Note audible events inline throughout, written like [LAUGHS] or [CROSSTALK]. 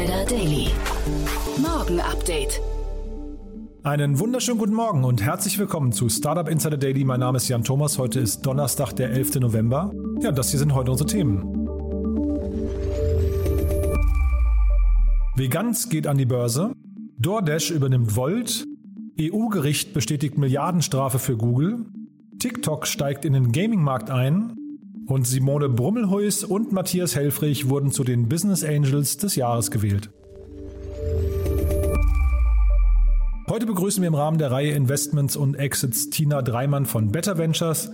Insider Daily. Morgen Update. Einen wunderschönen guten Morgen und herzlich willkommen zu Startup Insider Daily. Mein Name ist Jan Thomas. Heute ist Donnerstag, der 11. November. Ja, das hier sind heute unsere Themen. Veganz geht an die Börse. DoorDash übernimmt Volt. EU-Gericht bestätigt Milliardenstrafe für Google. TikTok steigt in den Gaming-Markt ein. Und Simone Brummelhuis und Matthias Helfrich wurden zu den Business Angels des Jahres gewählt. Heute begrüßen wir im Rahmen der Reihe Investments und Exits Tina Dreimann von Better Ventures.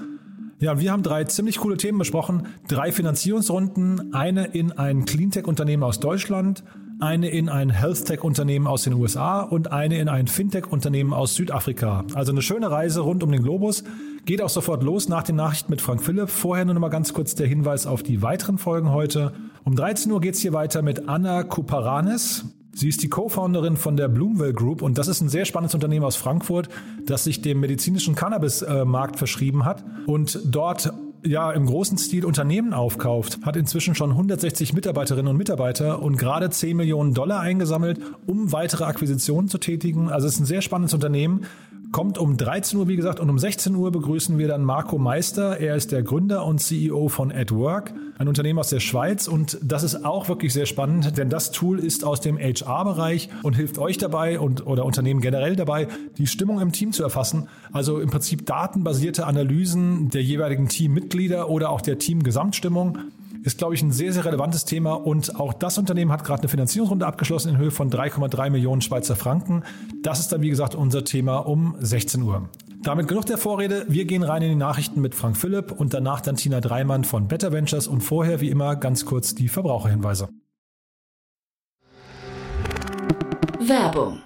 Ja, wir haben drei ziemlich coole Themen besprochen. Drei Finanzierungsrunden, eine in ein Cleantech-Unternehmen aus Deutschland, eine in ein Health-Tech-Unternehmen aus den USA und eine in ein Fintech-Unternehmen aus Südafrika. Also eine schöne Reise rund um den Globus. Geht auch sofort los nach den Nachrichten mit Frank Philipp. Vorher nur noch mal ganz kurz der Hinweis auf die weiteren Folgen heute. Um 13 Uhr geht's hier weiter mit Anna Kuparanis. Sie ist die Co-Founderin von der Bloomwell Group und das ist ein sehr spannendes Unternehmen aus Frankfurt, das sich dem medizinischen Cannabis-Markt verschrieben hat und dort ja im großen Stil Unternehmen aufkauft, hat inzwischen schon 160 Mitarbeiterinnen und Mitarbeiter und gerade 10 Millionen Dollar eingesammelt, um weitere Akquisitionen zu tätigen. Also es ist ein sehr spannendes Unternehmen. Kommt um 13 Uhr, wie gesagt, und um 16 Uhr begrüßen wir dann Marco Meister. Er ist der Gründer und CEO von AdWork, ein Unternehmen aus der Schweiz. Und das ist auch wirklich sehr spannend, denn das Tool ist aus dem HR-Bereich und hilft euch dabei und oder Unternehmen generell dabei, die Stimmung im Team zu erfassen. Also im Prinzip datenbasierte Analysen der jeweiligen Teammitglieder oder auch der Teamgesamtstimmung ist, glaube ich, ein sehr, sehr relevantes Thema. Und auch das Unternehmen hat gerade eine Finanzierungsrunde abgeschlossen in Höhe von 3,3 Millionen Schweizer Franken. Das ist dann, wie gesagt, unser Thema um 16 Uhr. Damit genug der Vorrede. Wir gehen rein in die Nachrichten mit Frank Philipp und danach dann Tina Dreimann von Better Ventures und vorher, wie immer, ganz kurz die Verbraucherhinweise. Werbung.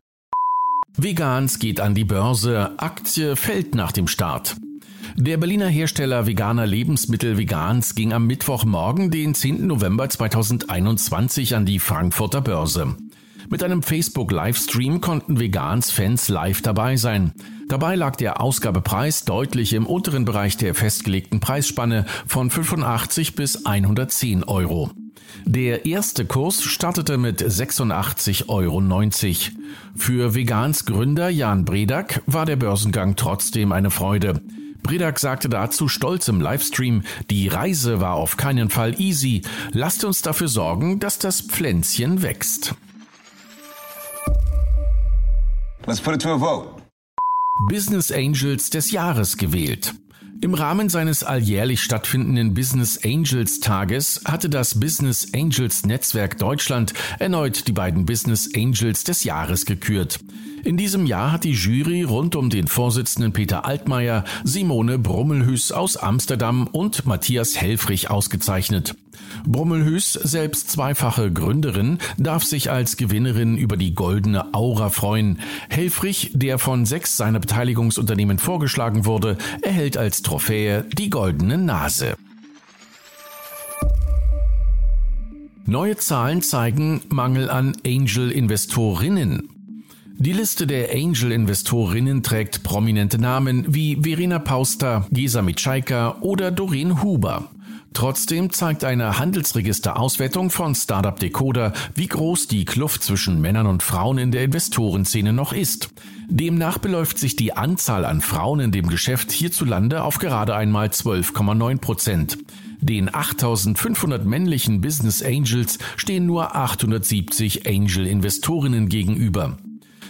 Vegans geht an die Börse, Aktie fällt nach dem Start. Der Berliner Hersteller veganer Lebensmittel Vegans ging am Mittwochmorgen, den 10. November 2021, an die Frankfurter Börse. Mit einem Facebook-Livestream konnten Vegans Fans live dabei sein. Dabei lag der Ausgabepreis deutlich im unteren Bereich der festgelegten Preisspanne von 85 bis 110 Euro. Der erste Kurs startete mit 86,90 Euro. Für Vegans Gründer Jan Bredak war der Börsengang trotzdem eine Freude. Bredak sagte dazu stolz im Livestream, die Reise war auf keinen Fall easy. Lasst uns dafür sorgen, dass das Pflänzchen wächst. Let's put it to a vote. Business Angels des Jahres gewählt. Im Rahmen seines alljährlich stattfindenden Business Angels Tages hatte das Business Angels Netzwerk Deutschland erneut die beiden Business Angels des Jahres gekürt. In diesem Jahr hat die Jury rund um den Vorsitzenden Peter Altmaier, Simone Brummelhüs aus Amsterdam und Matthias Helfrich ausgezeichnet. Brummelhüs, selbst zweifache Gründerin, darf sich als Gewinnerin über die goldene Aura freuen. Helfrich, der von sechs seiner Beteiligungsunternehmen vorgeschlagen wurde, erhält als Trophäe die goldene Nase. Neue Zahlen zeigen Mangel an Angel-Investorinnen. Die Liste der Angel-Investorinnen trägt prominente Namen wie Verena Pauster, Gesa Mitschaika oder Doreen Huber. Trotzdem zeigt eine Handelsregisterauswertung von Startup Decoder, wie groß die Kluft zwischen Männern und Frauen in der Investorenszene noch ist. Demnach beläuft sich die Anzahl an Frauen in dem Geschäft hierzulande auf gerade einmal 12,9 Prozent. Den 8500 männlichen Business Angels stehen nur 870 Angel-Investorinnen gegenüber.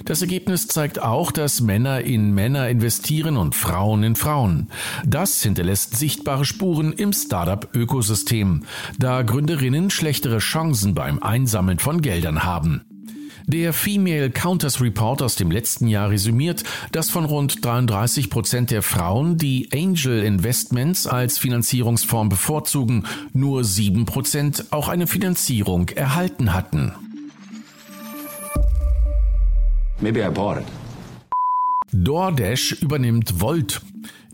Das Ergebnis zeigt auch, dass Männer in Männer investieren und Frauen in Frauen. Das hinterlässt sichtbare Spuren im Startup-Ökosystem, da Gründerinnen schlechtere Chancen beim Einsammeln von Geldern haben. Der Female Counters Report aus dem letzten Jahr resümiert, dass von rund 33 Prozent der Frauen, die Angel Investments als Finanzierungsform bevorzugen, nur 7 Prozent auch eine Finanzierung erhalten hatten. Maybe I bought it. DoorDash übernimmt Volt.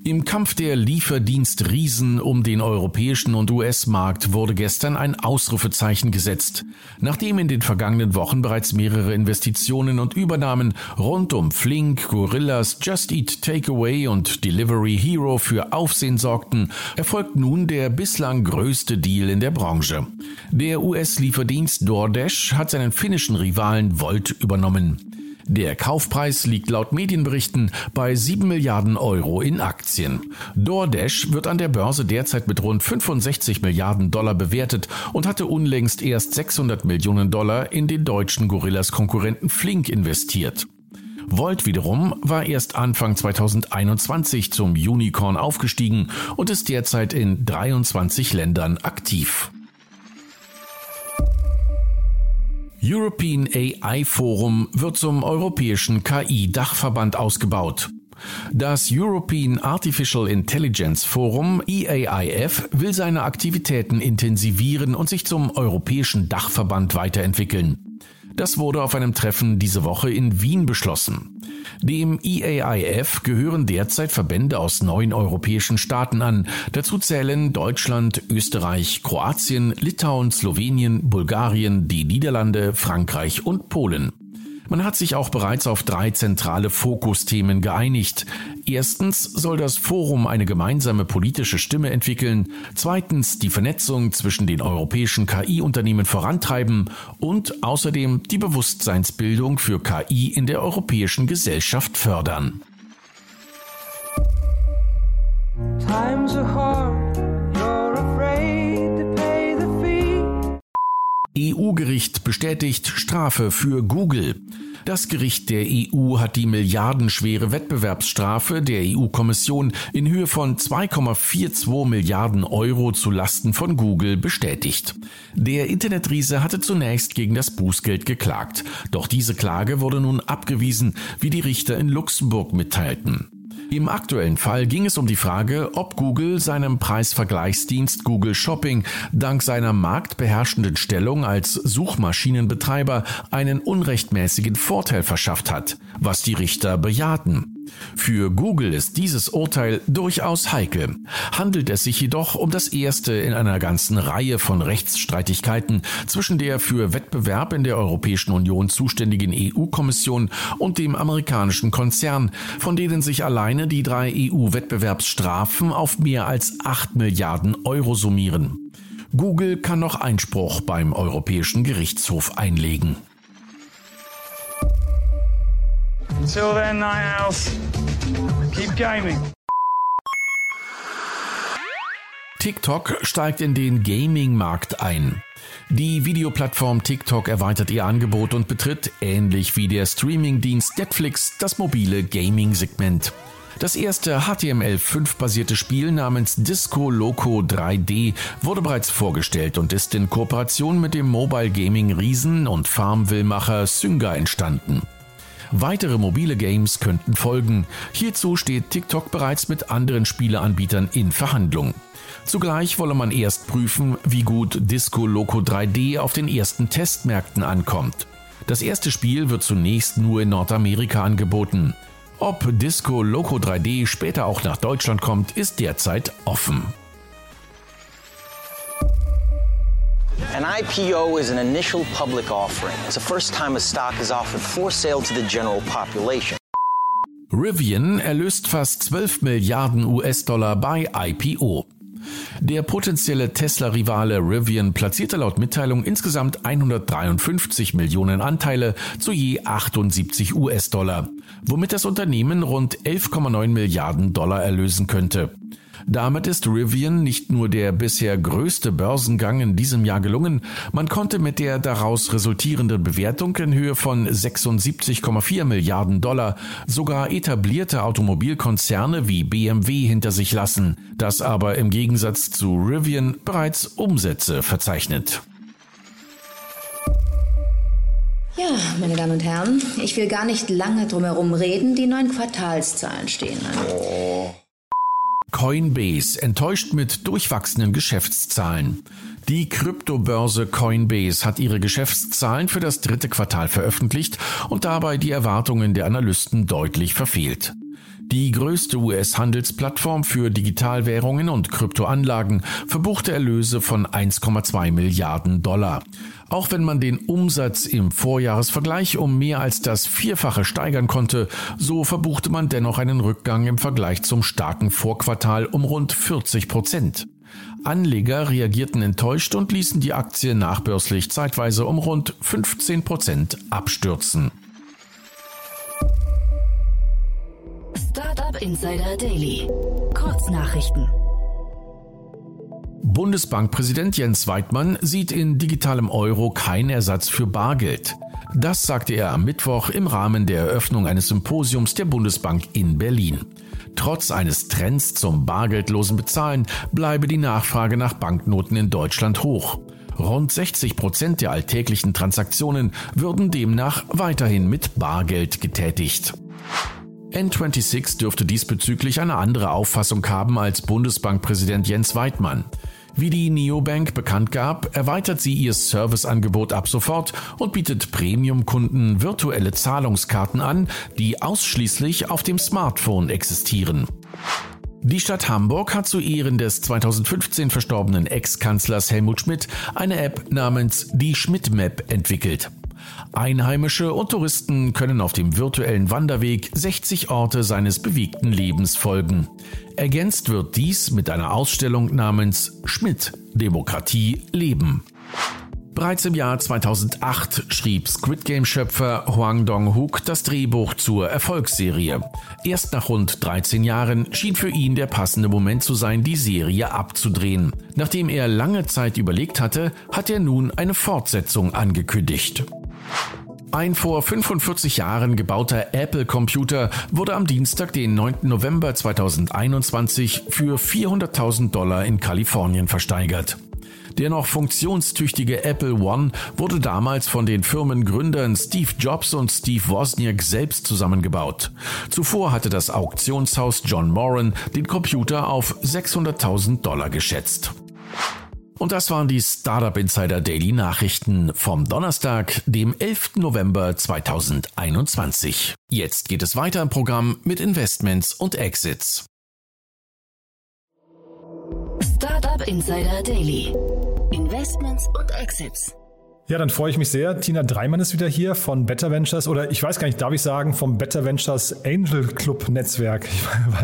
Im Kampf der Lieferdienst-Riesen um den europäischen und US-Markt wurde gestern ein Ausrufezeichen gesetzt. Nachdem in den vergangenen Wochen bereits mehrere Investitionen und Übernahmen rund um Flink, Gorillas, Just Eat Takeaway und Delivery Hero für Aufsehen sorgten, erfolgt nun der bislang größte Deal in der Branche. Der US-Lieferdienst DoorDash hat seinen finnischen Rivalen Volt übernommen. Der Kaufpreis liegt laut Medienberichten bei 7 Milliarden Euro in Aktien. DoorDash wird an der Börse derzeit mit rund 65 Milliarden Dollar bewertet und hatte unlängst erst 600 Millionen Dollar in den deutschen Gorillas Konkurrenten Flink investiert. Volt wiederum war erst Anfang 2021 zum Unicorn aufgestiegen und ist derzeit in 23 Ländern aktiv. European AI Forum wird zum europäischen KI-Dachverband ausgebaut. Das European Artificial Intelligence Forum EAIF will seine Aktivitäten intensivieren und sich zum europäischen Dachverband weiterentwickeln. Das wurde auf einem Treffen diese Woche in Wien beschlossen. Dem EAIF gehören derzeit Verbände aus neun europäischen Staaten an. Dazu zählen Deutschland, Österreich, Kroatien, Litauen, Slowenien, Bulgarien, die Niederlande, Frankreich und Polen. Man hat sich auch bereits auf drei zentrale Fokusthemen geeinigt. Erstens soll das Forum eine gemeinsame politische Stimme entwickeln, zweitens die Vernetzung zwischen den europäischen KI-Unternehmen vorantreiben und außerdem die Bewusstseinsbildung für KI in der europäischen Gesellschaft fördern. EU-Gericht bestätigt Strafe für Google. Das Gericht der EU hat die milliardenschwere Wettbewerbsstrafe der EU-Kommission in Höhe von 2,42 Milliarden Euro zu Lasten von Google bestätigt. Der Internetriese hatte zunächst gegen das Bußgeld geklagt, doch diese Klage wurde nun abgewiesen, wie die Richter in Luxemburg mitteilten. Im aktuellen Fall ging es um die Frage, ob Google seinem Preisvergleichsdienst Google Shopping dank seiner marktbeherrschenden Stellung als Suchmaschinenbetreiber einen unrechtmäßigen Vorteil verschafft hat, was die Richter bejahten. Für Google ist dieses Urteil durchaus heikel. Handelt es sich jedoch um das erste in einer ganzen Reihe von Rechtsstreitigkeiten zwischen der für Wettbewerb in der Europäischen Union zuständigen EU-Kommission und dem amerikanischen Konzern, von denen sich alleine die drei EU-Wettbewerbsstrafen auf mehr als 8 Milliarden Euro summieren. Google kann noch Einspruch beim Europäischen Gerichtshof einlegen. Until then, night owls, keep gaming. TikTok steigt in den Gaming-Markt ein. Die Videoplattform TikTok erweitert ihr Angebot und betritt, ähnlich wie der Streamingdienst Netflix, das mobile Gaming-Segment. Das erste HTML5-basierte Spiel namens Disco Loco 3D wurde bereits vorgestellt und ist in Kooperation mit dem Mobile Gaming Riesen und Farmville-Macher Synga entstanden. Weitere mobile Games könnten folgen. Hierzu steht TikTok bereits mit anderen Spieleanbietern in Verhandlung. Zugleich wolle man erst prüfen, wie gut Disco Loco 3D auf den ersten Testmärkten ankommt. Das erste Spiel wird zunächst nur in Nordamerika angeboten. Ob Disco Loco 3D später auch nach Deutschland kommt, ist derzeit offen. An IPO is an initial public offering. It's the first time a stock is offered for sale to the general population. Rivian erlöst fast 12 Milliarden US-Dollar bei IPO. Der potenzielle Tesla-Rivale Rivian platzierte laut Mitteilung insgesamt 153 Millionen Anteile zu je 78 US-Dollar, womit das Unternehmen rund 11,9 Milliarden Dollar erlösen könnte. Damit ist Rivian nicht nur der bisher größte Börsengang in diesem Jahr gelungen, man konnte mit der daraus resultierenden Bewertung in Höhe von 76,4 Milliarden Dollar sogar etablierte Automobilkonzerne wie BMW hinter sich lassen, das aber im Gegensatz zu Rivian bereits Umsätze verzeichnet. Ja, meine Damen und Herren, ich will gar nicht lange drumherum reden. Die neuen Quartalszahlen stehen an. Oh. Coinbase enttäuscht mit durchwachsenen Geschäftszahlen. Die Kryptobörse Coinbase hat ihre Geschäftszahlen für das dritte Quartal veröffentlicht und dabei die Erwartungen der Analysten deutlich verfehlt. Die größte US-Handelsplattform für Digitalwährungen und Kryptoanlagen verbuchte Erlöse von 1,2 Milliarden Dollar. Auch wenn man den Umsatz im Vorjahresvergleich um mehr als das Vierfache steigern konnte, so verbuchte man dennoch einen Rückgang im Vergleich zum starken Vorquartal um rund 40 Prozent. Anleger reagierten enttäuscht und ließen die Aktie nachbörslich zeitweise um rund 15 Prozent abstürzen. Startup Insider Daily. Kurznachrichten. Bundesbankpräsident Jens Weidmann sieht in digitalem Euro keinen Ersatz für Bargeld. Das sagte er am Mittwoch im Rahmen der Eröffnung eines Symposiums der Bundesbank in Berlin. Trotz eines Trends zum bargeldlosen Bezahlen bleibe die Nachfrage nach Banknoten in Deutschland hoch. Rund 60 Prozent der alltäglichen Transaktionen würden demnach weiterhin mit Bargeld getätigt. N26 dürfte diesbezüglich eine andere Auffassung haben als Bundesbankpräsident Jens Weidmann. Wie die Neobank bekannt gab, erweitert sie ihr Serviceangebot ab sofort und bietet Premium-Kunden virtuelle Zahlungskarten an, die ausschließlich auf dem Smartphone existieren. Die Stadt Hamburg hat zu Ehren des 2015 verstorbenen Ex-Kanzlers Helmut Schmidt eine App namens die Schmidt Map entwickelt. Einheimische und Touristen können auf dem virtuellen Wanderweg 60 Orte seines bewegten Lebens folgen. Ergänzt wird dies mit einer Ausstellung namens Schmidt Demokratie leben. Bereits im Jahr 2008 schrieb Squid Game-Schöpfer Huang Dong-hook das Drehbuch zur Erfolgsserie. Erst nach rund 13 Jahren schien für ihn der passende Moment zu sein, die Serie abzudrehen. Nachdem er lange Zeit überlegt hatte, hat er nun eine Fortsetzung angekündigt. Ein vor 45 Jahren gebauter Apple-Computer wurde am Dienstag, den 9. November 2021, für 400.000 Dollar in Kalifornien versteigert. Der noch funktionstüchtige Apple One wurde damals von den Firmengründern Steve Jobs und Steve Wozniak selbst zusammengebaut. Zuvor hatte das Auktionshaus John Moran den Computer auf 600.000 Dollar geschätzt. Und das waren die Startup Insider Daily Nachrichten vom Donnerstag, dem 11. November 2021. Jetzt geht es weiter im Programm mit Investments und Exits. Startup Insider Daily. Investments und Exits. Ja, dann freue ich mich sehr. Tina Dreimann ist wieder hier von Better Ventures oder ich weiß gar nicht, darf ich sagen, vom Better Ventures Angel Club Netzwerk.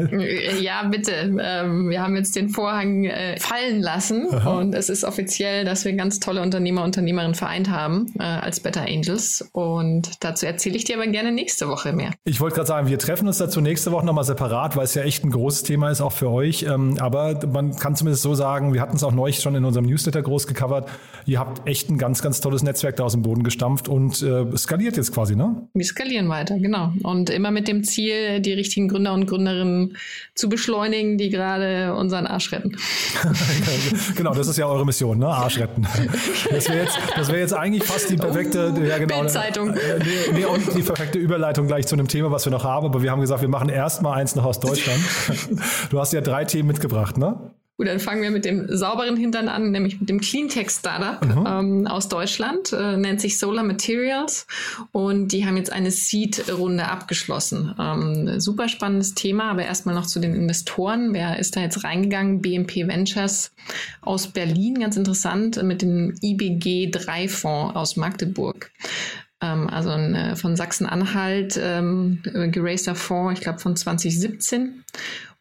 [LAUGHS] ja, bitte. Ähm, wir haben jetzt den Vorhang äh, fallen lassen Aha. und es ist offiziell, dass wir ganz tolle Unternehmer, Unternehmerinnen vereint haben äh, als Better Angels und dazu erzähle ich dir aber gerne nächste Woche mehr. Ich wollte gerade sagen, wir treffen uns dazu nächste Woche nochmal separat, weil es ja echt ein großes Thema ist, auch für euch. Ähm, aber man kann zumindest so sagen, wir hatten es auch neulich schon in unserem Newsletter groß gecovert. Ihr habt echt ein ganz, ganz tolles tolles Netzwerk da aus dem Boden gestampft und äh, skaliert jetzt quasi, ne? Wir skalieren weiter, genau. Und immer mit dem Ziel, die richtigen Gründer und Gründerinnen zu beschleunigen, die gerade unseren Arsch retten. [LAUGHS] genau, das ist ja eure Mission, ne? Arsch retten. Das wäre jetzt, wär jetzt eigentlich fast die perfekte, ja genau. Bildzeitung. Äh, nee, nee, und die perfekte Überleitung gleich zu einem Thema, was wir noch haben. Aber wir haben gesagt, wir machen erst mal eins noch aus Deutschland. Du hast ja drei Themen mitgebracht, ne? Gut, dann fangen wir mit dem sauberen Hintern an, nämlich mit dem Cleantech-Startup mhm. ähm, aus Deutschland, äh, nennt sich Solar Materials und die haben jetzt eine Seed-Runde abgeschlossen. Ähm, super spannendes Thema, aber erstmal noch zu den Investoren. Wer ist da jetzt reingegangen? BMP Ventures aus Berlin, ganz interessant, mit dem IBG 3-Fonds aus Magdeburg ähm, also ein äh, von Sachsen-Anhalt ähm, geraster Fonds, ich glaube von 2017.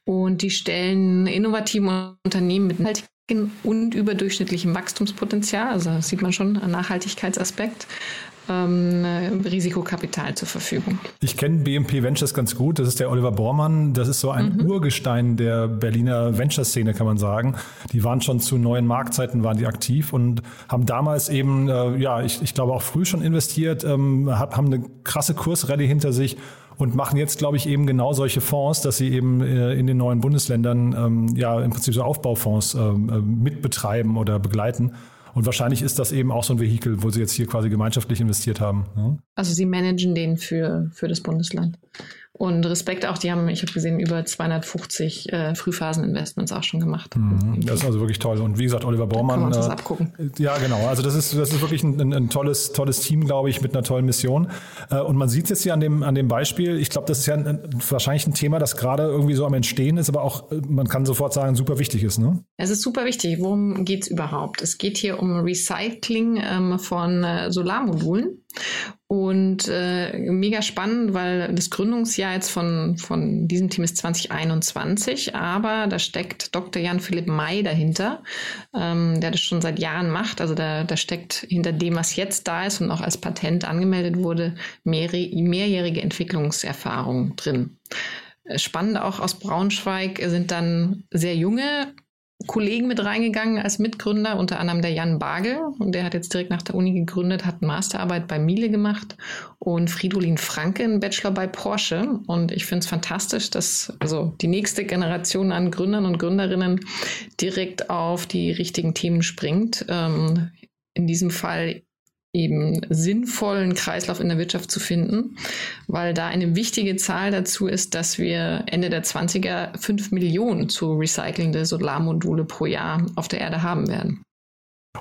Und die stellen innovative Unternehmen mit nachhaltigen und überdurchschnittlichem Wachstumspotenzial, also das sieht man schon, Nachhaltigkeitsaspekt, ähm, Risikokapital zur Verfügung. Ich kenne BMP Ventures ganz gut. Das ist der Oliver Bormann. Das ist so ein mhm. Urgestein der Berliner Venture-Szene, kann man sagen. Die waren schon zu neuen Marktzeiten waren die aktiv und haben damals eben, äh, ja, ich, ich glaube auch früh schon investiert, ähm, haben eine krasse Kursrallye hinter sich und machen jetzt, glaube ich, eben genau solche Fonds, dass sie eben äh, in den neuen Bundesländern ähm, ja im Prinzip so Aufbaufonds ähm, äh, mitbetreiben oder begleiten. Und wahrscheinlich ist das eben auch so ein Vehikel, wo sie jetzt hier quasi gemeinschaftlich investiert haben. Ja? Also sie managen den für, für das Bundesland. Und Respekt auch, die haben, ich habe gesehen, über 250 äh, Frühphaseninvestments auch schon gemacht. Mhm, das ist also wirklich toll. Und wie gesagt, Oliver Bormann. Da kann man uns äh, abgucken. Ja, genau. Also das ist, das ist wirklich ein, ein, ein, tolles, tolles Team, glaube ich, mit einer tollen Mission. Äh, und man sieht es jetzt hier an dem, an dem Beispiel. Ich glaube, das ist ja ein, wahrscheinlich ein Thema, das gerade irgendwie so am Entstehen ist, aber auch, äh, man kann sofort sagen, super wichtig ist. Ne? Es ist super wichtig. Worum geht es überhaupt? Es geht hier um Recycling ähm, von äh, Solarmodulen. Und äh, mega spannend, weil das Gründungsjahr jetzt von, von diesem Team ist 2021, aber da steckt Dr. Jan-Philipp May dahinter, ähm, der das schon seit Jahren macht. Also da, da steckt hinter dem, was jetzt da ist und auch als Patent angemeldet wurde, mehr, mehrjährige Entwicklungserfahrung drin. Spannend auch aus Braunschweig sind dann sehr junge Kollegen mit reingegangen als Mitgründer, unter anderem der Jan Bagel. Und der hat jetzt direkt nach der Uni gegründet, hat Masterarbeit bei Miele gemacht und Fridolin Franke einen Bachelor bei Porsche. Und ich finde es fantastisch, dass also die nächste Generation an Gründern und Gründerinnen direkt auf die richtigen Themen springt. Ähm, in diesem Fall eben sinnvollen Kreislauf in der Wirtschaft zu finden, weil da eine wichtige Zahl dazu ist, dass wir Ende der 20er 5 Millionen zu recycelnde Solarmodule pro Jahr auf der Erde haben werden.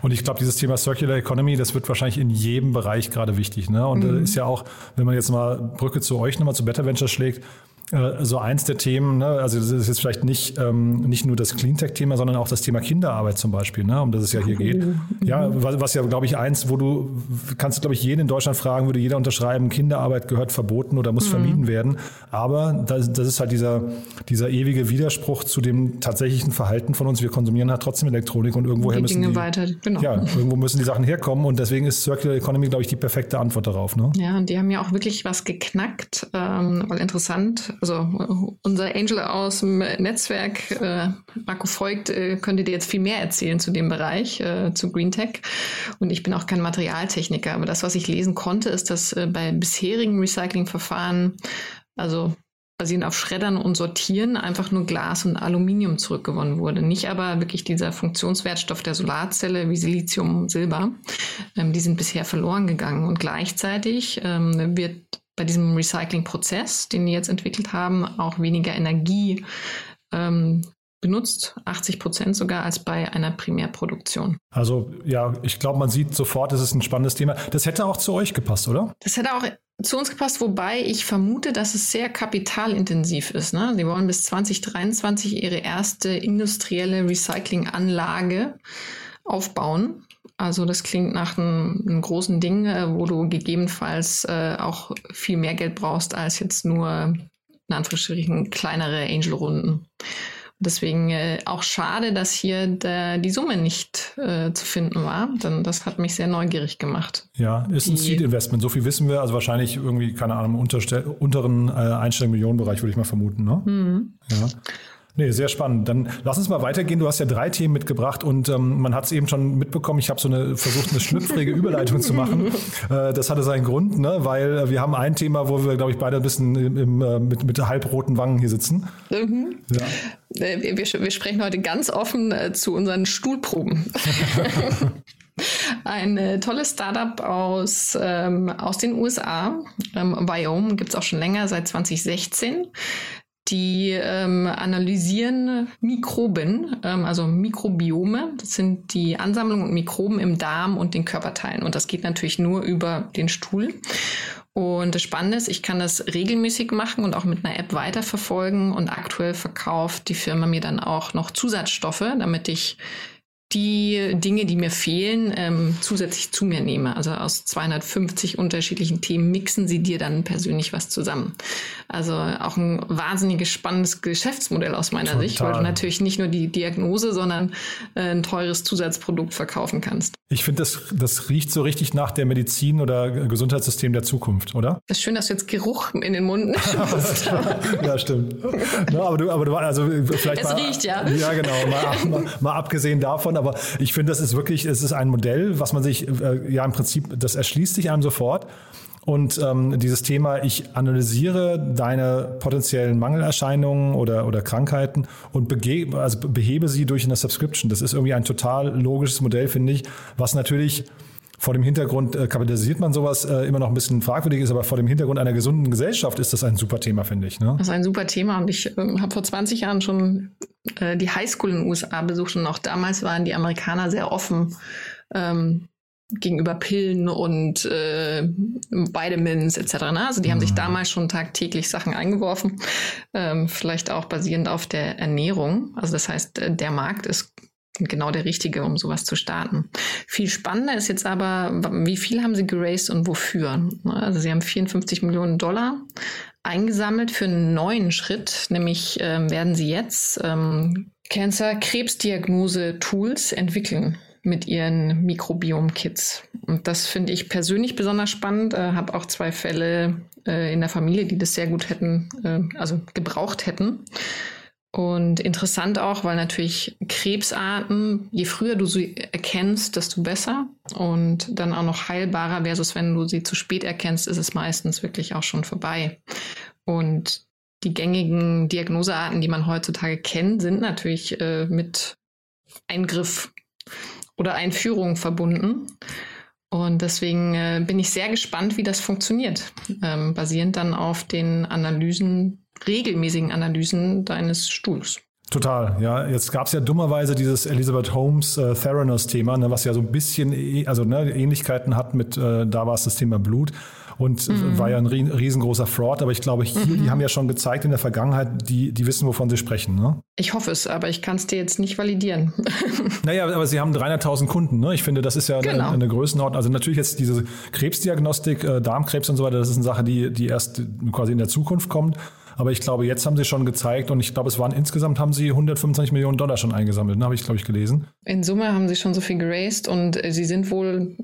Und ich glaube, dieses Thema Circular Economy, das wird wahrscheinlich in jedem Bereich gerade wichtig. Ne? Und mhm. ist ja auch, wenn man jetzt mal Brücke zu euch nochmal zu Better Ventures schlägt, äh, so eins der Themen, ne, also das ist jetzt vielleicht nicht, ähm, nicht nur das Cleantech-Thema, sondern auch das Thema Kinderarbeit zum Beispiel, ne, um das es ja hier geht. Ja, was, was ja, glaube ich, eins, wo du, kannst du, glaube ich, jeden in Deutschland fragen, würde jeder unterschreiben, Kinderarbeit gehört verboten oder muss mhm. vermieden werden. Aber das, das ist halt dieser, dieser ewige Widerspruch zu dem tatsächlichen Verhalten von uns. Wir konsumieren halt trotzdem Elektronik und irgendwoher die müssen Dinge die, weiter, genau. ja, irgendwo müssen die Sachen herkommen und deswegen ist Circular Economy, glaube ich, die perfekte Antwort darauf. Ne? Ja, und die haben ja auch wirklich was geknackt, ähm, weil interessant, also unser Angel aus dem Netzwerk, äh, Marco Voigt, äh, könnte dir jetzt viel mehr erzählen zu dem Bereich, äh, zu Green Tech. Und ich bin auch kein Materialtechniker, aber das, was ich lesen konnte, ist, dass äh, bei bisherigen Recyclingverfahren, also basierend auf Schreddern und Sortieren, einfach nur Glas und Aluminium zurückgewonnen wurde. Nicht aber wirklich dieser Funktionswertstoff der Solarzelle wie Silizium und Silber. Ähm, die sind bisher verloren gegangen. Und gleichzeitig ähm, wird bei diesem Recycling-Prozess, den die jetzt entwickelt haben, auch weniger Energie ähm, benutzt, 80 Prozent sogar als bei einer Primärproduktion. Also ja, ich glaube, man sieht sofort, es ist ein spannendes Thema. Das hätte auch zu euch gepasst, oder? Das hätte auch zu uns gepasst, wobei ich vermute, dass es sehr kapitalintensiv ist. Ne? Sie wollen bis 2023 ihre erste industrielle Recyclinganlage aufbauen. Also das klingt nach einem, einem großen Ding, äh, wo du gegebenenfalls äh, auch viel mehr Geld brauchst als jetzt nur in Anführungsstrichen kleinere Angel-Runden. Deswegen äh, auch schade, dass hier der, die Summe nicht äh, zu finden war, denn das hat mich sehr neugierig gemacht. Ja, ist ein Seed-Investment, so viel wissen wir, also wahrscheinlich irgendwie, keine Ahnung, im unteren äh, einstelligen Millionenbereich würde ich mal vermuten. Ne? Mhm. Ja. Nee, sehr spannend. Dann lass uns mal weitergehen. Du hast ja drei Themen mitgebracht und ähm, man hat es eben schon mitbekommen. Ich habe so eine versucht, eine schlüpfrige Überleitung zu machen. [LAUGHS] Äh, das hatte seinen Grund, ne? weil wir haben ein Thema, wo wir, glaube ich, beide ein bisschen im, im, äh, mit, mit halbroten Wangen hier sitzen. Mhm. Ja. Äh, wir, wir, sprechen heute ganz offen äh, zu unseren Stuhlproben. [LAUGHS] Ein äh, tolles Startup aus, ähm, aus den USA. Ähm, Wyoming gibt es auch schon länger, seit 2016 die ähm, analysieren Mikroben, ähm, also Mikrobiome. Das sind die Ansammlung und Mikroben im Darm und den Körperteilen. Und das geht natürlich nur über den Stuhl. Und das Spannende ist, ich kann das regelmäßig machen und auch mit einer App weiterverfolgen. Und aktuell verkauft die Firma mir dann auch noch Zusatzstoffe, damit ich die Dinge, die mir fehlen, ähm, zusätzlich zu mir nehme. Also aus 250 unterschiedlichen Themen mixen sie dir dann persönlich was zusammen. Also auch ein wahnsinnig spannendes Geschäftsmodell aus meiner Total. Sicht, weil du natürlich nicht nur die Diagnose, sondern äh, ein teures Zusatzprodukt verkaufen kannst. Ich finde, das, das riecht so richtig nach der Medizin oder Gesundheitssystem der Zukunft, oder? Das ist schön, dass du jetzt Geruch in den Mund [LAUGHS] nimmst. ja, stimmt. Ja, aber du, aber du, also vielleicht es mal, riecht, ja. Ja, genau. Mal, mal, mal abgesehen davon, aber ich finde, das ist wirklich, es ist ein Modell, was man sich, äh, ja im Prinzip, das erschließt sich einem sofort. Und ähm, dieses Thema, ich analysiere deine potenziellen Mangelerscheinungen oder, oder Krankheiten und bege also behebe sie durch eine Subscription. Das ist irgendwie ein total logisches Modell, finde ich, was natürlich vor dem Hintergrund äh, kapitalisiert man sowas äh, immer noch ein bisschen fragwürdig ist, aber vor dem Hintergrund einer gesunden Gesellschaft ist das ein super Thema, finde ich. Ne? Das ist ein super Thema und ich äh, habe vor 20 Jahren schon äh, die Highschool in den USA besucht und auch damals waren die Amerikaner sehr offen ähm, gegenüber Pillen und äh, Vitamins etc. Ne? Also die mhm. haben sich mhm. damals schon tagtäglich Sachen eingeworfen, ähm, vielleicht auch basierend auf der Ernährung. Also das heißt, äh, der Markt ist genau der richtige, um sowas zu starten. Viel spannender ist jetzt aber, wie viel haben sie geraced und wofür? Ne? Also sie haben 54 Millionen Dollar eingesammelt für einen neuen Schritt, nämlich ähm, werden sie jetzt ähm, Cancer-Krebsdiagnose-Tools entwickeln mit ihren Mikrobiom-Kits. Und das finde ich persönlich besonders spannend. Äh, habe auch zwei Fälle äh, in der Familie, die das sehr gut hätten, äh, also gebraucht hätten. Und interessant auch, weil natürlich Krebsarten, je früher du sie erkennst, desto besser. Und dann auch noch heilbarer versus wenn du sie zu spät erkennst, ist es meistens wirklich auch schon vorbei. Und die gängigen Diagnosearten, die man heutzutage kennt, sind natürlich äh, mit Eingriff oder Einführung verbunden. Und deswegen äh, bin ich sehr gespannt, wie das funktioniert, ähm, basierend dann auf den Analysen, regelmäßigen Analysen deines Stuhls. Total, ja. Jetzt gab es ja dummerweise dieses Elizabeth Holmes äh, Theranos-Thema, ne, was ja so ein bisschen, e, also ne, Ähnlichkeiten hat mit, äh, da war es das Thema Blut und mhm. war ja ein riesengroßer Fraud. Aber ich glaube, hier, mhm. die haben ja schon gezeigt in der Vergangenheit, die, die wissen, wovon sie sprechen. Ne? Ich hoffe es, aber ich kann es dir jetzt nicht validieren. [LAUGHS] naja, aber sie haben 300.000 Kunden. Ne? Ich finde, das ist ja genau. eine, eine Größenordnung. Also natürlich jetzt diese Krebsdiagnostik, äh, Darmkrebs und so weiter, das ist eine Sache, die, die erst quasi in der Zukunft kommt. Aber ich glaube, jetzt haben sie schon gezeigt und ich glaube, es waren insgesamt haben sie 125 Millionen Dollar schon eingesammelt, ne? habe ich, glaube ich, gelesen. In Summe haben sie schon so viel geraced und äh, sie sind wohl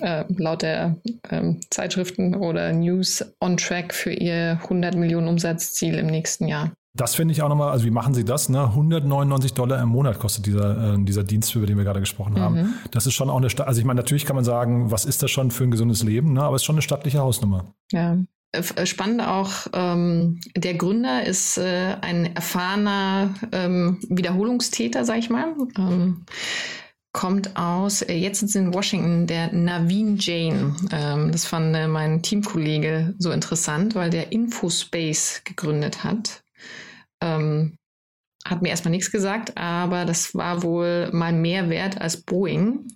äh, laut der ähm, Zeitschriften oder News on track für ihr 100 Millionen Umsatzziel im nächsten Jahr. Das finde ich auch nochmal, also wie machen Sie das? Ne? 199 Dollar im Monat kostet dieser, äh, dieser Dienst, über den wir gerade gesprochen haben. Mhm. Das ist schon auch eine, Sta also ich meine, natürlich kann man sagen, was ist das schon für ein gesundes Leben, ne? aber es ist schon eine stattliche Hausnummer. Ja, äh, spannend auch, ähm, der Gründer ist äh, ein erfahrener ähm, Wiederholungstäter, sag ich mal. Ähm, kommt aus, äh, jetzt sind sie in Washington, der Naveen Jain. Ähm, das fand äh, mein Teamkollege so interessant, weil der Infospace gegründet hat. Ähm, hat mir erstmal nichts gesagt, aber das war wohl mal mehr wert als Boeing.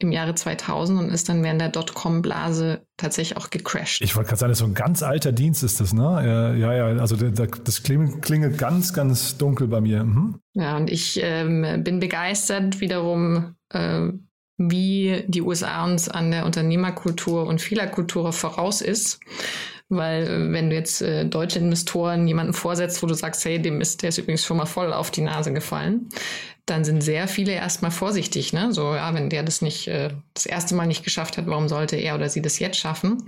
Im Jahre 2000 und ist dann während der Dotcom-Blase tatsächlich auch gecrashed. Ich wollte gerade sagen, so ein ganz alter Dienst ist das, ne? Ja, ja, also das klingelt ganz, ganz dunkel bei mir. Mhm. Ja, und ich ähm, bin begeistert wiederum, äh, wie die USA uns an der Unternehmerkultur und Fehlerkultur voraus ist. Weil äh, wenn du jetzt äh, deutsche Investoren jemanden vorsetzt, wo du sagst, hey, dem ist, der ist übrigens schon mal voll auf die Nase gefallen, dann sind sehr viele erstmal vorsichtig. Ne? So, ja, wenn der das nicht äh, das erste Mal nicht geschafft hat, warum sollte er oder sie das jetzt schaffen?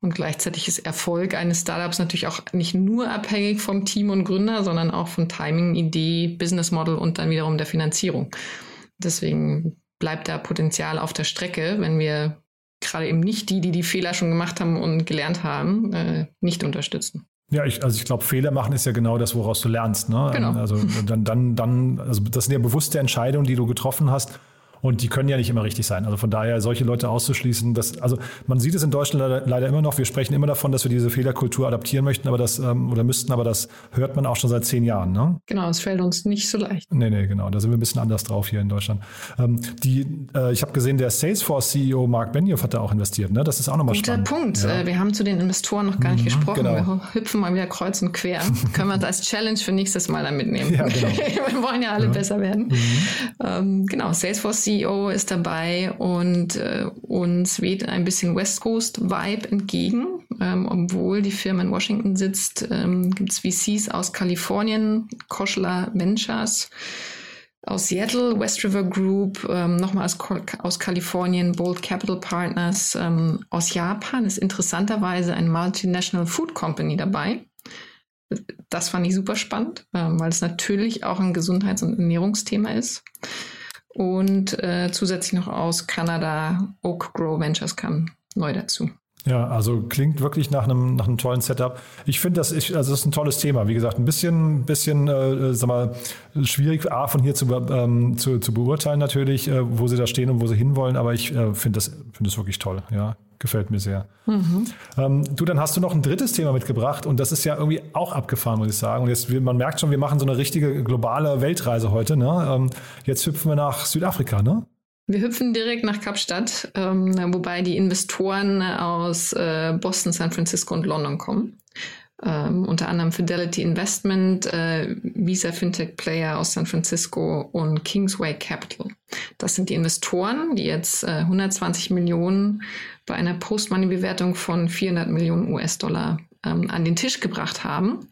Und gleichzeitig ist Erfolg eines Startups natürlich auch nicht nur abhängig vom Team und Gründer, sondern auch von Timing, Idee, Business Model und dann wiederum der Finanzierung. Deswegen bleibt da Potenzial auf der Strecke, wenn wir gerade eben nicht die, die die Fehler schon gemacht haben und gelernt haben, äh, nicht unterstützen. Ja, ich, also ich glaube, Fehler machen ist ja genau das, woraus du lernst. Ne? Genau. Also dann, dann, dann, also das sind ja bewusste Entscheidungen, die du getroffen hast. Und die können ja nicht immer richtig sein. Also von daher solche Leute auszuschließen, das, also man sieht es in Deutschland leider, leider immer noch. Wir sprechen immer davon, dass wir diese Fehlerkultur adaptieren möchten, aber das ähm, oder müssten, aber das hört man auch schon seit zehn Jahren. Ne? Genau, es fällt uns nicht so leicht. Nee, nee, genau. Da sind wir ein bisschen anders drauf hier in Deutschland. Ähm, die, äh, ich habe gesehen, der Salesforce-CEO Mark Benioff hat da auch investiert. Ne? Das ist auch nochmal spannend. Guter Punkt. Ja. Äh, wir haben zu den Investoren noch gar nicht mhm, gesprochen. Genau. Wir hüpfen mal wieder kreuz und quer. [LAUGHS] Können wir uns als Challenge für nächstes Mal dann mitnehmen. Ja, genau. [LAUGHS] wir wollen ja alle ja. besser werden. Mhm. Ähm, genau, Salesforce CEO ist dabei und äh, uns weht ein bisschen West Coast Vibe entgegen. Ähm, obwohl die Firma in Washington sitzt, ähm, gibt es VCs aus Kalifornien, Koschler Ventures, aus Seattle, West River Group, ähm, nochmal aus, aus Kalifornien, Bold Capital Partners, ähm, aus Japan ist interessanterweise ein Multinational Food Company dabei. Das fand ich super spannend, ähm, weil es natürlich auch ein Gesundheits- und Ernährungsthema ist. Und äh, zusätzlich noch aus Kanada, Oak Grow Ventures kam neu dazu. Ja, also klingt wirklich nach einem, nach einem tollen Setup. Ich finde, das ist, also das ist ein tolles Thema. Wie gesagt, ein bisschen, bisschen äh, sag mal, schwierig, A, von hier zu, ähm, zu, zu beurteilen natürlich, äh, wo sie da stehen und wo sie hinwollen, aber ich äh, finde das, finde das wirklich toll. Ja, gefällt mir sehr. Mhm. Ähm, du, dann hast du noch ein drittes Thema mitgebracht und das ist ja irgendwie auch abgefahren, muss ich sagen. Und jetzt, man merkt schon, wir machen so eine richtige globale Weltreise heute. Ne? Ähm, jetzt hüpfen wir nach Südafrika, ne? Wir hüpfen direkt nach Kapstadt, ähm, wobei die Investoren aus äh, Boston, San Francisco und London kommen. Ähm, unter anderem Fidelity Investment, äh, Visa Fintech Player aus San Francisco und Kingsway Capital. Das sind die Investoren, die jetzt äh, 120 Millionen bei einer Post-Money-Bewertung von 400 Millionen US-Dollar ähm, an den Tisch gebracht haben.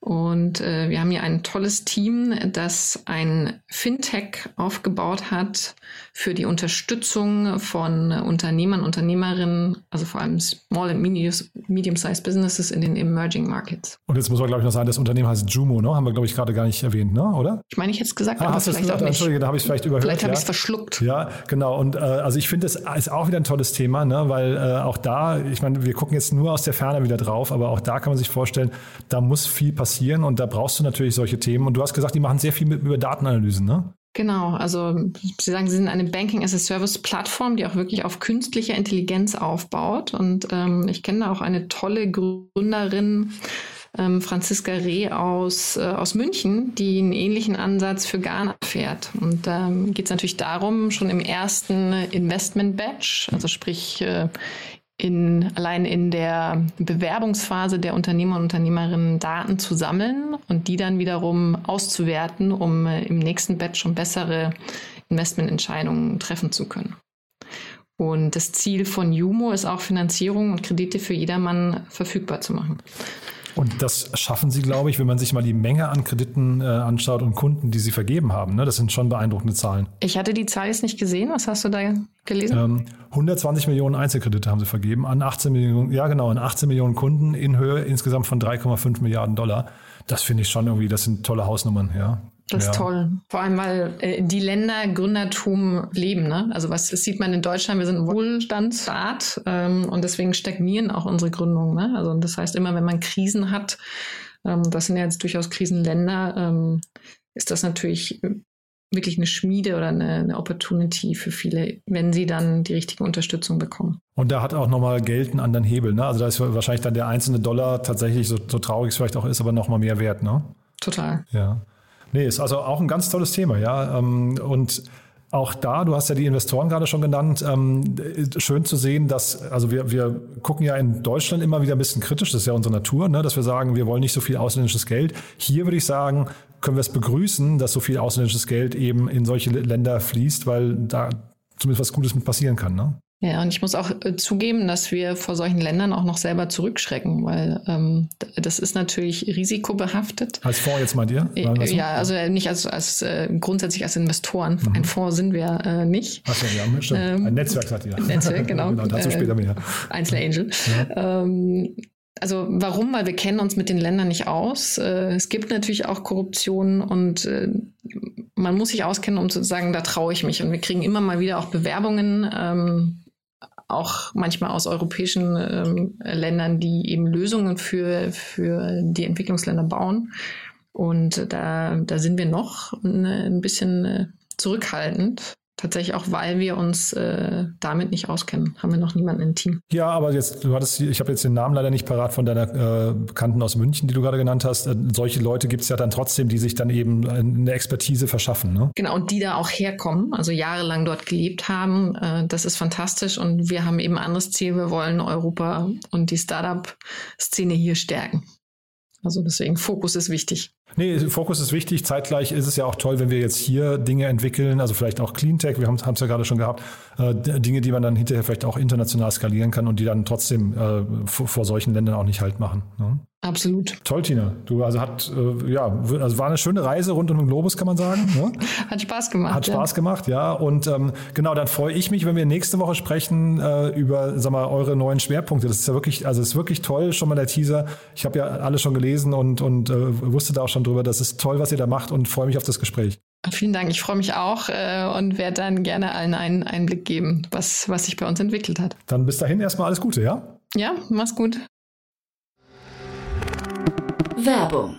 Und äh, wir haben hier ein tolles Team, das ein Fintech aufgebaut hat für die Unterstützung von Unternehmern, Unternehmerinnen, also vor allem Small and Medium-Sized Businesses in den Emerging Markets. Und jetzt muss man, glaube ich, noch sagen, das Unternehmen heißt Jumo, ne? Haben wir, glaube ich, gerade gar nicht erwähnt, ne? oder? Ich meine, ich hätte es gesagt, ah, aber hast vielleicht gesagt? auch nicht. Entschuldige, da habe ich es vielleicht überhört. Vielleicht habe ja. ich es verschluckt. Ja, genau. Und äh, also ich finde, das ist auch wieder ein tolles Thema, ne? weil äh, auch da, ich meine, wir gucken jetzt nur aus der Ferne wieder drauf, aber auch da kann man sich vorstellen, da muss viel passieren passieren und da brauchst du natürlich solche Themen. Und du hast gesagt, die machen sehr viel mit, über Datenanalysen, ne? Genau, also Sie sagen, Sie sind eine Banking as a Service Plattform, die auch wirklich auf künstlicher Intelligenz aufbaut. Und ähm, ich kenne auch eine tolle Gründerin, ähm, Franziska Reh aus, äh, aus München, die einen ähnlichen Ansatz für Ghana fährt. Und da ähm, geht es natürlich darum, schon im ersten Investment-Batch, also sprich äh, in, allein in der Bewerbungsphase der Unternehmer und Unternehmerinnen Daten zu sammeln und die dann wiederum auszuwerten, um äh, im nächsten Batch schon bessere Investmententscheidungen treffen zu können. Und das Ziel von Jumo ist auch Finanzierung und Kredite für jedermann verfügbar zu machen. Und das schaffen sie, glaube ich, wenn man sich mal die Menge an Krediten äh, anschaut und Kunden, die sie vergeben haben. Ne? Das sind schon beeindruckende Zahlen. Ich hatte die Zahl jetzt nicht gesehen. Was hast du da gelesen? Ähm, 120 Millionen Einzelkredite haben sie vergeben an 18 Millionen, ja genau, an 18 Millionen Kunden in Höhe insgesamt von 3,5 Milliarden Dollar. Das finde ich schon irgendwie, das sind tolle Hausnummern, ja. Das ist ja. toll. Vor allem, weil äh, die Länder Gründertum leben. Ne? Also was sieht man in Deutschland, wir sind ein Wohlstandsstaat ähm, und deswegen stagnieren auch unsere Gründungen. Ne? Also das heißt, immer wenn man Krisen hat, ähm, das sind ja jetzt durchaus Krisenländer, ähm, ist das natürlich wirklich eine Schmiede oder eine, eine Opportunity für viele, wenn sie dann die richtige Unterstützung bekommen. Und da hat auch nochmal Geld einen anderen Hebel. Ne? Also da ist wahrscheinlich dann der einzelne Dollar tatsächlich, so, so traurig es vielleicht auch ist, aber nochmal mehr wert. Ne? Total. Ja. Nee, ist also auch ein ganz tolles Thema, ja. Ähm, und auch da, du hast ja die Investoren gerade schon genannt, ähm, schön zu sehen, dass, also wir, wir gucken ja in Deutschland immer wieder ein bisschen kritisch, das ist ja unsere Natur, ne, dass wir sagen, wir wollen nicht so viel ausländisches Geld. Hier würde ich sagen, können wir es begrüßen, dass so viel ausländisches Geld eben in solche Länder fließt, weil da zumindest was Gutes mit passieren kann. Ne? Ja, und ich muss auch äh, zugeben, dass wir vor solchen Ländern auch noch selber zurückschrecken, weil ähm, das ist natürlich risikobehaftet. Als Fonds jetzt meint ihr? Ja, so? also nicht als, als äh, grundsätzlich als Investoren. Mhm. Ein Fonds sind wir äh, nicht. Achso, ja, stimmt. Ähm, ein Netzwerk sagt ihr. Ein Netzwerk, genau. [LAUGHS] genau dazu später mehr. Einzelangel. Ja. Ähm, also warum? Weil wir kennen uns mit den Ländern nicht aus. Äh, es gibt natürlich auch Korruption und äh, man muss sich auskennen, um zu sagen, da traue ich mich. Und wir kriegen immer mal wieder auch Bewerbungen ähm, auch manchmal aus europäischen ähm, Ländern, die eben Lösungen für, für die Entwicklungsländer bauen. Und da, da sind wir noch ein bisschen äh, zurückhaltend, Tatsächlich auch, weil wir uns äh, damit nicht auskennen, haben wir noch niemanden im Team. Ja, aber jetzt, du hattest, ich habe jetzt den Namen leider nicht parat von deiner äh, Bekannten aus München, die du gerade genannt hast. Äh, solche Leute gibt es ja dann trotzdem, die sich dann eben eine Expertise verschaffen. Ne? Genau, und die da auch herkommen, also jahrelang dort gelebt haben. Äh, das ist fantastisch und wir haben eben ein anderes Ziel. Wir wollen Europa und die Startup-Szene hier stärken. Also deswegen Fokus ist wichtig. Nee, Fokus ist wichtig. Zeitgleich ist es ja auch toll, wenn wir jetzt hier Dinge entwickeln, also vielleicht auch Cleantech, wir haben es ja gerade schon gehabt, äh, Dinge, die man dann hinterher vielleicht auch international skalieren kann und die dann trotzdem äh, vor, vor, solchen Ländern auch nicht halt machen. Ne? Absolut. Toll, Tina. Du also hat äh, ja, also war eine schöne Reise rund um den Globus, kann man sagen. Ne? [LAUGHS] Hat Spaß gemacht. Hat Spaß ja. gemacht, ja. Und ähm, genau, dann freue ich mich, wenn wir nächste Woche sprechen äh, über, sag mal, eure neuen Schwerpunkte. Das ist ja wirklich, also ist wirklich toll, schon mal der Teaser. Ich habe ja alles schon gelesen und und äh, wusste da auch schon drüber. Das ist toll, was ihr da macht und freue mich auf das Gespräch. Vielen Dank. Ich freue mich auch äh, und werde dann gerne allen einen Einblick geben, was was sich bei uns entwickelt hat. Dann bis dahin erstmal alles Gute, ja? Ja, mach's gut. Werbung.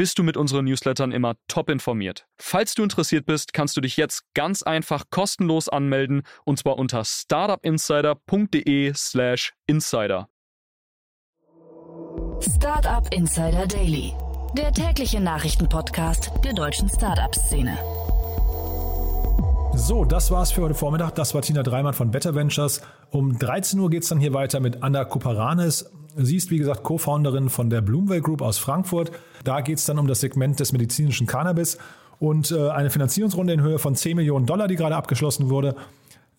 bist du mit unseren Newslettern immer top informiert. Falls du interessiert bist, kannst du dich jetzt ganz einfach kostenlos anmelden und zwar unter startupinsider.de/slash insider. Startup Insider Daily, der tägliche Nachrichtenpodcast der deutschen Startup-Szene. So, das war's für heute Vormittag. Das war Tina Dreimann von Better Ventures. Um 13 Uhr geht es dann hier weiter mit Anna Kuparanes. Sie ist, wie gesagt, Co-Founderin von der Bloomwell Group aus Frankfurt. Da geht es dann um das Segment des medizinischen Cannabis und äh, eine Finanzierungsrunde in Höhe von 10 Millionen Dollar, die gerade abgeschlossen wurde.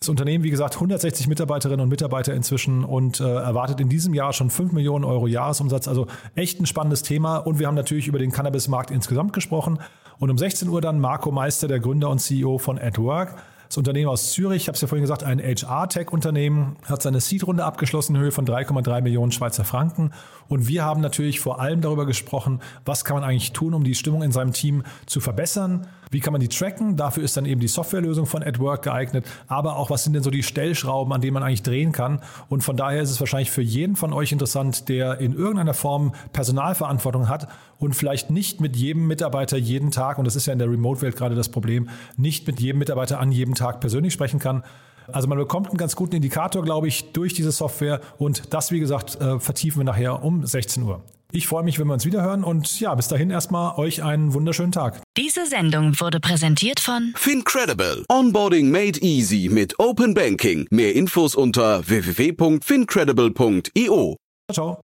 Das Unternehmen, wie gesagt, 160 Mitarbeiterinnen und Mitarbeiter inzwischen und äh, erwartet in diesem Jahr schon 5 Millionen Euro Jahresumsatz. Also echt ein spannendes Thema. Und wir haben natürlich über den Cannabismarkt insgesamt gesprochen. Und um 16 Uhr dann Marco Meister, der Gründer und CEO von AdWork. Das Unternehmen aus Zürich, ich habe es ja vorhin gesagt, ein HR-Tech-Unternehmen, hat seine Seed-Runde abgeschlossen in Höhe von 3,3 Millionen Schweizer Franken. Und wir haben natürlich vor allem darüber gesprochen, was kann man eigentlich tun, um die Stimmung in seinem Team zu verbessern. Wie kann man die tracken? Dafür ist dann eben die Softwarelösung von AdWork geeignet. Aber auch, was sind denn so die Stellschrauben, an denen man eigentlich drehen kann? Und von daher ist es wahrscheinlich für jeden von euch interessant, der in irgendeiner Form Personalverantwortung hat und vielleicht nicht mit jedem Mitarbeiter jeden Tag, und das ist ja in der Remote-Welt gerade das Problem, nicht mit jedem Mitarbeiter an jedem Tag persönlich sprechen kann. Also man bekommt einen ganz guten Indikator, glaube ich, durch diese Software und das, wie gesagt, äh, vertiefen wir nachher um 16 Uhr. Ich freue mich, wenn wir uns wiederhören und ja, bis dahin erstmal euch einen wunderschönen Tag. Diese Sendung wurde präsentiert von Fincredible. Onboarding made easy mit Open Banking. Mehr Infos unter www.fincredible.io. Ciao.